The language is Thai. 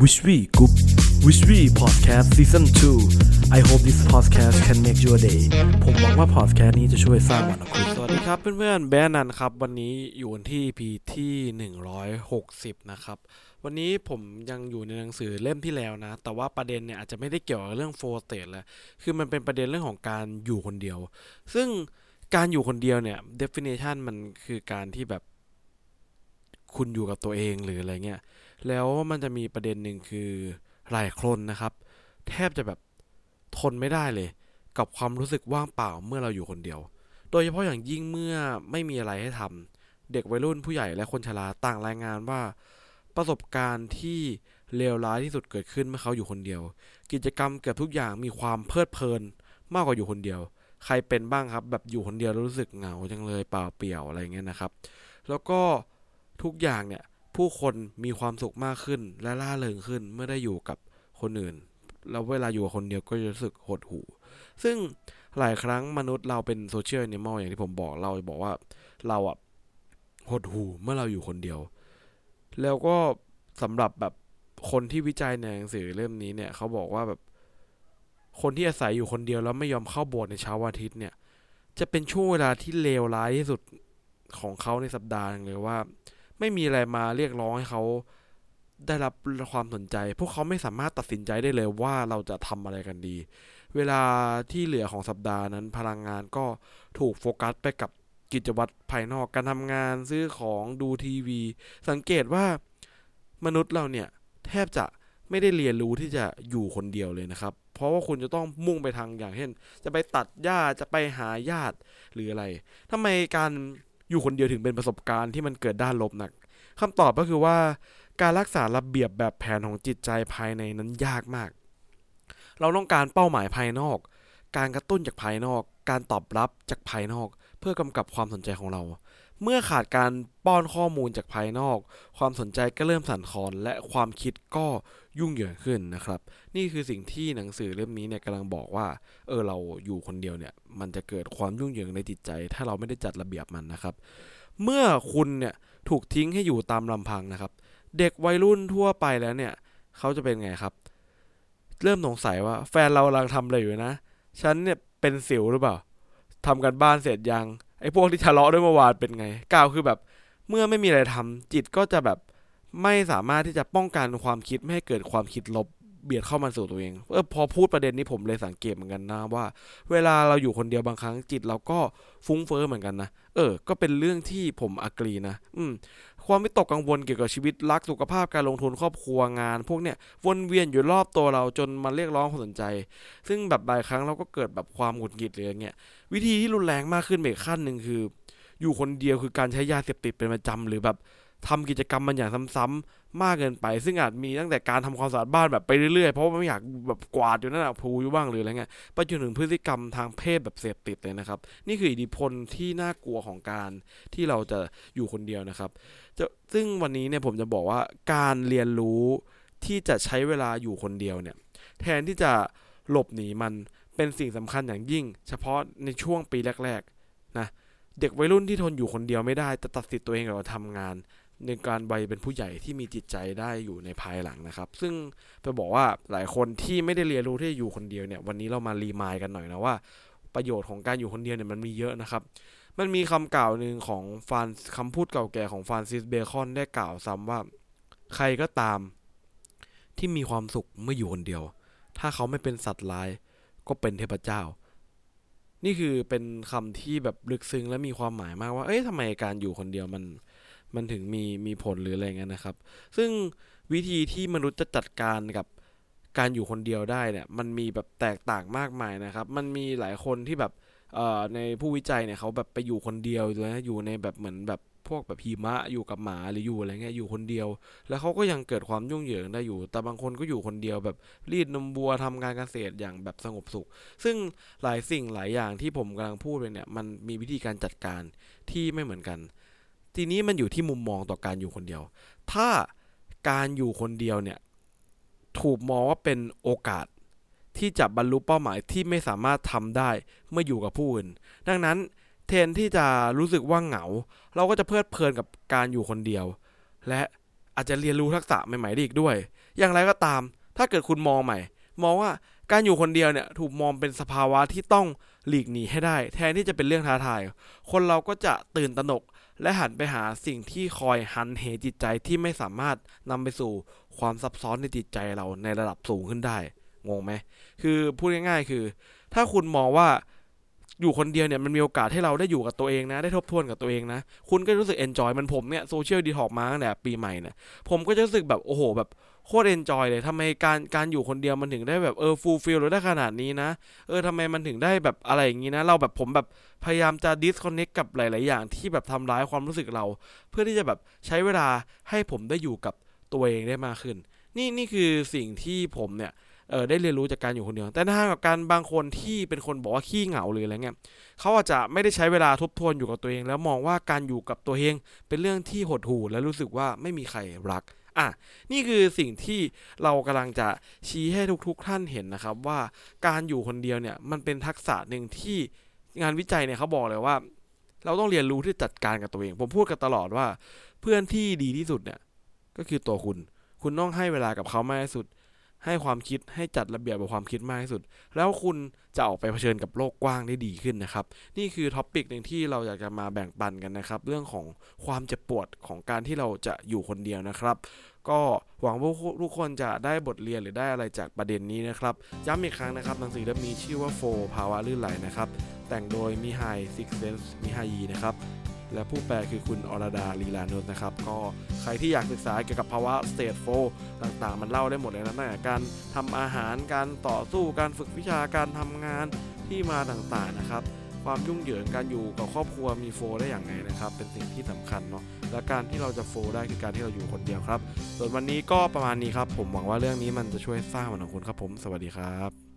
Wish We Group Wish We Podcast Season 2 I hope this podcast can make your day ผมหวังว่า podcast นี้จะช่วยสร้างวันของคุณสวัสดีครับเพื่อนๆแบนนันครับ วันนี้อยู่ที่ EP ที่ 160 นะครับ วันนี้ผมยังอยู่ในหนังสือเล่มที่แล้วนะ แต่ว่าประเด็นเนี่ยอาจจะไม่ได้เกี่ยวกับเรื่องโฟร์เตแล้ว คือมันเป็นประเด็นเรื่องของการอยู่คนเดียว ซึ่งการอยู่คนเดียวเนี่ย definition มันคือการที่แบบ คุณอยู่กับตัวเองหรืออะไรเงี้ยแล้วมันจะมีประเด็นหนึ่งคือหลายคนนะครับ แทบจะแบบทนไม่ได้เลย กับความรู้สึกว่างเปล่าเมื่อเราอยู่คนเดียว โดยเฉพาะอย่างยิ่งเมื่อไม่มีอะไรให้ทำเด็กวัยรุ่นผู้ใหญ่และคนชราต่างรายงานว่า ประสบการณ์ที่เลวร้ายที่สุดเกิดขึ้นเมื่อเขาอยู่คนเดียว กิจกรรมเกือบทุกอย่างมีความเพลิดเพลินมากกว่าอยู่คนเดียว ใครเป็นบ้างครับ แบบอยู่คนเดียวแล้วรู้สึกเหงาจังเลยเปล่าเปลี่ยวอะไรเงี้ยนะครับ แล้วก็ ทุกอย่างเนี่ยผู้คนมีความสุขมากขึ้นและล่าเริงขึ้นเมื่อได้อยู่กับคนอื่น แล้วเวลาอยู่กับคนเดียวก็จะรู้สึกหดหู่ซึ่งหลายครั้งมนุษย์เราเป็นโซเชียลแอนิมอลอย่างที่ผมบอกเราบอกว่าเราอะหดหู่เมื่อเราอยู่คนเดียว แล้วก็สำหรับแบบคนที่วิจัยในหนังสือเล่มนี้เนี่ยเขาบอกว่าแบบคนที่อาศัยอยู่คนเดียวแล้วไม่ยอมเข้าโบสถ์ในเช้าวันอาทิตย์เนี่ย จะเป็นช่วงเวลาที่เลวร้ายที่สุดของเขาในสัปดาห์เลยว่า ไม่มีอะไรมาเรียกร้องให้เขาได้รับความสนใจ พวกเขาไม่สามารถตัดสินใจได้เลยว่าเราจะทำอะไรกันดี เวลาที่เหลือของสัปดาห์นั้นพลังงานก็ถูกโฟกัสไปกับกิจวัตรภายนอกการทำงานซื้อของดูทีวี สังเกตว่ามนุษย์เราเนี่ยแทบจะไม่ได้เรียนรู้ที่จะอยู่คนเดียวเลยนะครับ เพราะว่าคุณจะต้องมุ่งไปทางอย่างเช่น จะไปตัดหญ้าจะไปหาญาติหรืออะไรทำไมการ อยู่คนเดียวถึงเป็นประสบการณ์ที่มันเกิดด้านลบหนักคำตอบก็คือว่าการรักษาระเบียบแบบแผนของจิตใจภายในนั้นยากมาก เราต้องการเป้าหมายภายนอก การกระตุ้นจากภายนอก การตอบรับจากภายนอก เพื่อกำกับความสนใจของเรา เมื่อขาดการป้อนข้อมูลจากภายนอก ความสนใจก็เริ่มสั่นคลอนและความคิดก็ยุ่งเหยิงขึ้นนะครับ นี่คือสิ่งที่หนังสือเล่มนี้เนี่ยกำลังบอกว่า เออเราอยู่คนเดียวเนี่ย มันจะเกิดความยุ่งเหยิงในจิตใจ ถ้าเราไม่ได้จัดระเบียบมันนะครับ เมื่อคุณเนี่ยถูกทิ้งให้อยู่ตามลำพังนะครับ เด็กวัยรุ่นทั่วไปแล้วเนี่ย เขาจะเป็นไงครับ เริ่มสงสัยว่าแฟนเรากำลังทำอะไรอยู่นะ ฉันเนี่ยเป็นสิวหรือเปล่าทำกันบ้านเสร็จยัง ไอ้พวกที่ทะเลาะด้วยเมื่อวานเป็นไงกล่าวคือแบบเมื่อไม่มีอะไรทำจิตก็จะแบบไม่สามารถที่จะป้องกันความคิดไม่ให้เกิดความคิดลบเบียดเข้ามาสู่ตัวเองเออพอพูดประเด็นนี้ผมเลยสังเกตเหมือนกันนะว่า เวลาเราอยู่คนเดียวบางครั้งจิตเราก็ฟุ้งเฟ้อเหมือนกันนะเออ ก็เป็นเรื่องที่ผมอักรีนะ อืม ความวิตกกังวลเกี่ยวกับชีวิตรักสุขภาพการลงทุนครอบครัวงาน พวกเนี้ยวนเวียนอยู่รอบตัวเราจนมันเรียกร้องความสนใจ ซึ่งแบบบางครั้งเราก็เกิดแบบความหงุดหงิดเลยอย่างเงี้ยวิธีที่รุนแรงมากขึ้นอีกขั้นหนึ่งคือ อยู่คนเดียวคือการใช้ยาเสพติดเป็นประจำหรือแบบ ทำกิจกรรมมันอย่างซ้ำๆมากเกินไป ซึ่งอาจมีตั้งแต่การทำความสะอาดบ้านแบบไปเรื่อยๆ เพราะว่าไม่อยากแบบกวาดอยู่นั่นแหละพูอยู่บ้างหรืออะไรเงี้ยไปจนถึงพฤติกรรมทางเพศแบบเสพติดเลยนะครับ นี่คืออิทธิพลที่น่ากลัวของการที่เราจะอยู่คนเดียวนะครับจะซึ่งวันนี้เนี่ยผมจะบอกว่าการเรียนรู้ที่จะใช้เวลาอยู่คนเดียวเนี่ย แทนที่จะหลบหนีมันเป็นสิ่งสำคัญอย่างยิ่ง เฉพาะในช่วงปีแรก ๆ นะเด็กวัยรุ่นที่ทนอยู่คนเดียวไม่ได้จะตัดสิทธิ์ตัวเองกับการทำงาน ในการวัยเป็นผู้ใหญ่ที่มีจิตใจได้อยู่ในภายหลังนะครับ ซึ่งจะบอกว่าหลายคนที่ไม่ได้เรียนรู้ที่จะอยู่คนเดียวเนี่ย วันนี้เรามารีมายกันหน่อยนะว่า ประโยชน์ของการอยู่คนเดียวเนี่ยมันมีเยอะนะครับ มันมีคำกล่าวหนึ่งของฟานคำพูดเก่าแก่ของฟานซิสเบคอนได้กล่าวซ้ำว่า ใครก็ตามที่มีความสุขเมื่ออยู่คนเดียว ถ้าเขาไม่เป็นสัตว์ร้ายก็เป็นเทพเจ้า นี่คือเป็นคำที่แบบลึกซึ้งและมีความหมายมากว่า เอ๊ะทำไมการอยู่คนเดียวมัน มันถึงมีมีผลหรืออะไรเงี้ยนะครับ ซึ่งวิธีที่มนุษย์จะจัดการกับการอยู่คนเดียวได้เนี่ย มันมีแบบแตกต่างมากมายนะครับ มันมีหลายคนที่แบบเอ่อในผู้วิจัยเนี่ยเขาแบบไปอยู่คนเดียวเลยอยู่ในแบบเหมือนแบบพวกแบบหิมะอยู่กับหมาหรืออยู่อะไรเงี้ยอยู่คนเดียว แล้วเขาก็ยังเกิดความยุ่งเหยิงได้อยู่ แต่บางคนก็อยู่คนเดียวแบบรีดนมวัวทำการเกษตรอย่างแบบสงบสุข ซึ่งหลายสิ่งหลายอย่างที่ผมกำลังพูดไปเนี่ยมันมีวิธีการจัดการที่ไม่เหมือนกัน ทีนี้มันอยู่ที่มุมมองต่อการอยู่คนเดียว ถ้าการอยู่คนเดียวเนี่ยถูกมองว่าเป็นโอกาสที่จะบรรลุเป้าหมายที่ไม่สามารถทำได้เมื่ออยู่กับผู้อื่น ดังนั้นเทนที่จะรู้สึกว่าเหงา เราก็จะเพลิดเพลินกับการอยู่คนเดียว และอาจจะเรียนรู้ทักษะใหม่ๆได้อีกด้วย อย่างไรก็ตาม ถ้าเกิดคุณมองใหม่ มองว่าการอยู่คนเดียวเนี่ยถูกมองเป็นสภาวะที่ต้องหลีกหนีให้ได้ แทนที่จะเป็นเรื่องท้าทาย คนเราก็จะตื่นตระหนก และหันไปหาสิ่งที่คอยหันเหจิตใจที่ไม่สามารถนำไปสู่ความซับซ้อนในจิตใจเราในระดับสูงขึ้นได้ งงไหม คือพูดง่ายๆ คือ ถ้าคุณมองว่าอยู่คนเดียวเนี่ยมันมีโอกาสให้เราได้อยู่กับตัวเองนะ ได้ทบทวนกับตัวเองนะ คุณก็รู้สึก enjoy มันผมเนี่ย social detox มาตั้งแต่ปีใหม่เนี่ยผมก็จะรู้สึกแบบโอ้โหแบบ โคตร enjoy เลยทำไมการการอยู่คนเดียวมันถึงได้แบบเออ fulfill เราได้ขนาดนี้นะ เออทำไมมันถึงได้แบบอะไรอย่างนี้นะ เราแบบผมแบบพยายามจะดิสคอนเน c กับหลาย ๆ อย่างที่แบบทำร้ายความรู้สึกเรา เพื่อที่จะแบบใช้เวลาให้ผมได้อยู่กับตัวเองได้มากขึ้น นี่นี่คือสิ่งที่ผมเนี่ยเออได้เรียนรู้จากการอยู่คนเดียว แต่ในทางกับการบางคนที่เป็นคนบอกว่าขี้เหงาหรืออะไรเงี้ยเขาอาจจะไม่ได้ใช้เวลาทบทวนอยู่กับตัวเอง แล้วมองว่าการอยู่กับตัวเองเป็นเรื่องที่หดหู่และรู้สึกว่าไม่มีใครรัก อะนี่คือสิ่งที่เรากำลังจะชี้ให้ทุกๆท่านเห็นนะครับ ว่าการอยู่คนเดียวเนี่ยมันเป็นทักษะหนึ่งที่งานวิจัยเนี่ยเขาบอกเลยว่า เราต้องเรียนรู้ที่จัดการกับตัวเอง ผมพูดกันตลอดว่า เพื่อนที่ดีที่สุดเนี่ยก็คือตัวคุณ คุณต้องให้เวลากับเขามากที่สุด ให้ความคิดให้จัดระเบียบกับความคิดมากที่สุด แล้วคุณจะออกไปเผชิญกับโลกกว้างได้ดีขึ้นนะครับ นี่คือท็อปิกหนึ่งที่เราอยากจะมาแบ่งปันกันนะครับ เรื่องของความเจ็บปวดของการที่เราจะอยู่คนเดียวนะครับ ก็หวังว่าทุกคนจะได้บทเรียนหรือได้อะไรจากประเด็นนี้นะครับ ย้ำอีกครั้งนะครับหนังสือเล่มนี้ชื่อว่าโฟภาวะลื่นไหลนะครับ แต่งโดยมิฮาย ชิกเซนต์มิฮายีนะครับ และผู้แปลคือคุณอรดาลีลานุสนะครับ ก็ใครที่อยากศึกษาเกี่ยวกับภาวะ state flow ต่างๆ มันเล่าได้หมดเลยนะตั้งแต่การทำอาหารการต่อสู้การฝึกวิชาการทำงานที่มาต่างๆนะครับความยุ่งเหยิงการอยู่กับครอบครัวมี flow ได้อย่างไรนะครับ เป็นสิ่งที่สำคัญเนาะและการที่เราจะ flow ได้คือการที่เราอยู่คนเดียวครับ ส่วนวันนี้ก็ประมาณนี้ครับ ผมหวังว่าเรื่องนี้มันจะช่วยสร้างมันของคุณครับผม สวัสดีครับ